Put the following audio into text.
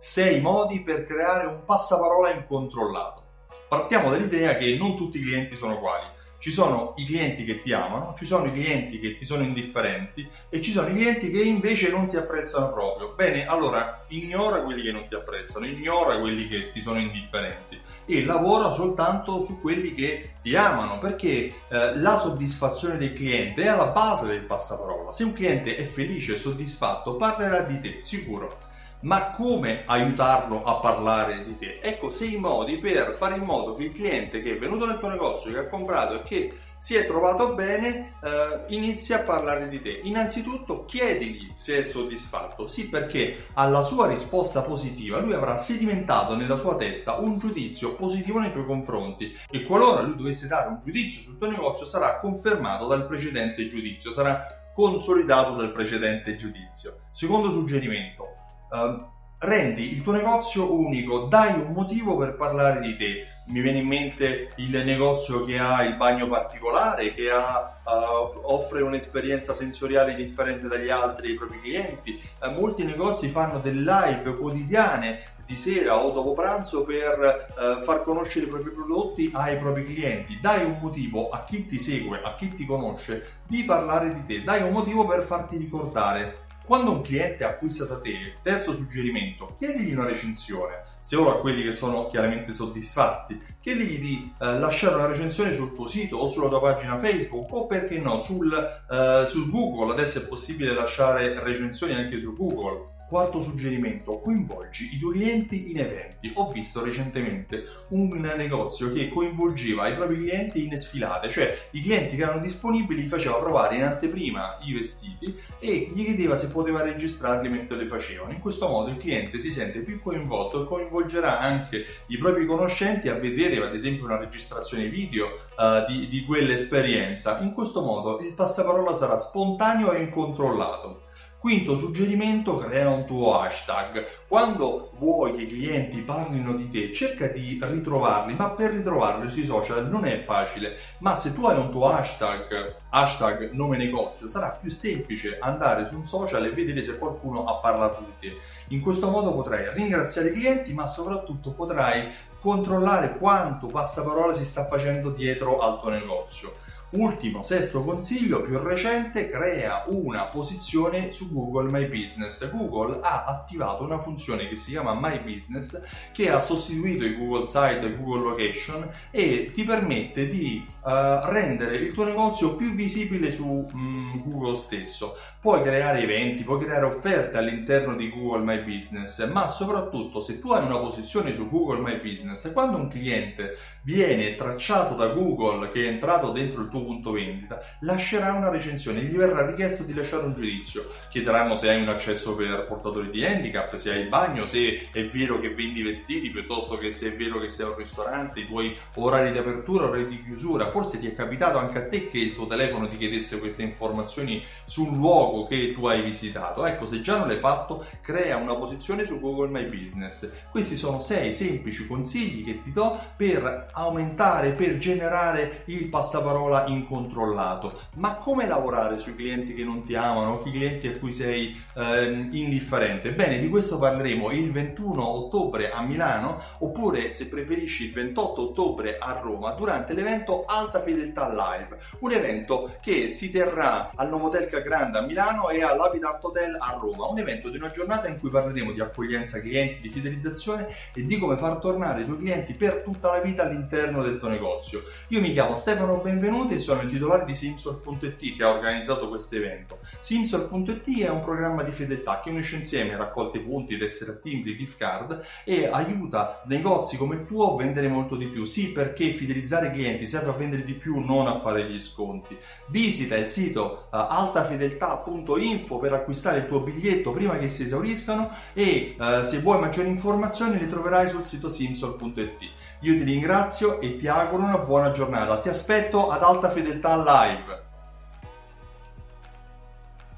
sei modi per creare un passaparola incontrollato. Partiamo dall'idea che non tutti i clienti sono uguali. Ci sono i clienti che ti amano, ci sono i clienti che ti sono indifferenti e ci sono i clienti che invece non ti apprezzano proprio. Bene, allora ignora quelli che non ti apprezzano, ignora quelli che ti sono indifferenti e lavora soltanto su quelli che ti amano perché eh, la soddisfazione del cliente è alla base del passaparola. Se un cliente è felice e soddisfatto parlerà di te, sicuro ma come aiutarlo a parlare di te? Ecco sei modi per fare in modo che il cliente che è venuto nel tuo negozio, che ha comprato e che si è trovato bene, eh, inizi a parlare di te. Innanzitutto chiedigli se è soddisfatto, sì perché alla sua risposta positiva lui avrà sedimentato nella sua testa un giudizio positivo nei tuoi confronti e qualora lui dovesse dare un giudizio sul tuo negozio sarà confermato dal precedente giudizio, sarà consolidato dal precedente giudizio. Secondo suggerimento, Uh, rendi il tuo negozio unico, dai un motivo per parlare di te. Mi viene in mente il negozio che ha il bagno particolare, che ha, uh, offre un'esperienza sensoriale differente dagli altri ai propri clienti. Uh, molti negozi fanno delle live quotidiane di sera o dopo pranzo per uh, far conoscere i propri prodotti ai propri clienti. Dai un motivo a chi ti segue, a chi ti conosce, di parlare di te. Dai un motivo per farti ricordare quando un cliente acquista da te, terzo suggerimento, chiedigli una recensione. Se ora a quelli che sono chiaramente soddisfatti, chiedigli di eh, lasciare una recensione sul tuo sito o sulla tua pagina Facebook o perché no sul, eh, su Google. Adesso è possibile lasciare recensioni anche su Google Quarto suggerimento, coinvolgi i tuoi clienti in eventi. Ho visto recentemente un negozio che coinvolgeva i propri clienti in sfilate, cioè i clienti che erano disponibili li faceva provare in anteprima i vestiti e gli chiedeva se poteva registrarli mentre le facevano. In questo modo il cliente si sente più coinvolto e coinvolgerà anche i propri conoscenti a vedere ad esempio una registrazione video uh, di, di quell'esperienza. In questo modo il passaparola sarà spontaneo e incontrollato. Quinto suggerimento, crea un tuo hashtag. Quando vuoi che i clienti parlino di te, cerca di ritrovarli, ma per ritrovarli sui social non è facile. Ma se tu hai un tuo hashtag, hashtag nome negozio, sarà più semplice andare su un social e vedere se qualcuno ha parlato di te. In questo modo potrai ringraziare i clienti, ma soprattutto potrai controllare quanto passaparola si sta facendo dietro al tuo negozio. Ultimo, sesto consiglio più recente, crea una posizione su Google My Business. Google ha attivato una funzione che si chiama My Business che ha sostituito i Google Site e Google Location e ti permette di uh, rendere il tuo negozio più visibile su um, Google stesso. Puoi creare eventi, puoi creare offerte all'interno di Google My Business, ma soprattutto se tu hai una posizione su Google My Business, quando un cliente viene tracciato da Google che è entrato dentro il tuo punto vendita, lascerà una recensione, gli verrà richiesto di lasciare un giudizio, chiederanno se hai un accesso per portatori di handicap, se hai il bagno, se è vero che vendi vestiti piuttosto che se è vero che sei un ristorante, i tuoi orari di apertura, orari di chiusura, forse ti è capitato anche a te che il tuo telefono ti chiedesse queste informazioni sul luogo che tu hai visitato. Ecco, se già non l'hai fatto, crea una posizione su Google My Business. Questi sono sei semplici consigli che ti do per aumentare, per generare il passaparola incontrollato. Ma come lavorare sui clienti che non ti amano, i clienti a cui sei eh, indifferente? Bene, di questo parleremo il 21 ottobre a Milano oppure se preferisci il 28 ottobre a Roma durante l'evento Alta Fedeltà Live, un evento che si terrà al Novotelca Grande a Milano e all'Habitat Hotel a Roma, un evento di una giornata in cui parleremo di accoglienza clienti, di fidelizzazione e di come far tornare i tuoi clienti per tutta la vita all'interno del tuo negozio. Io mi chiamo Stefano Benvenuti sono il titolare di Simsol.it che ha organizzato questo evento. Simsol.it è un programma di fedeltà che unisce insieme raccolte punti, tessere timbri, gift card e aiuta negozi come il tuo a vendere molto di più. Sì, perché fidelizzare i clienti serve a vendere di più, non a fare gli sconti. Visita il sito uh, altafedeltà.info per acquistare il tuo biglietto prima che si esauriscano e uh, se vuoi maggiori informazioni le troverai sul sito simsol.it. Io ti ringrazio e ti auguro una buona giornata. Ti aspetto ad alta fedeltà live.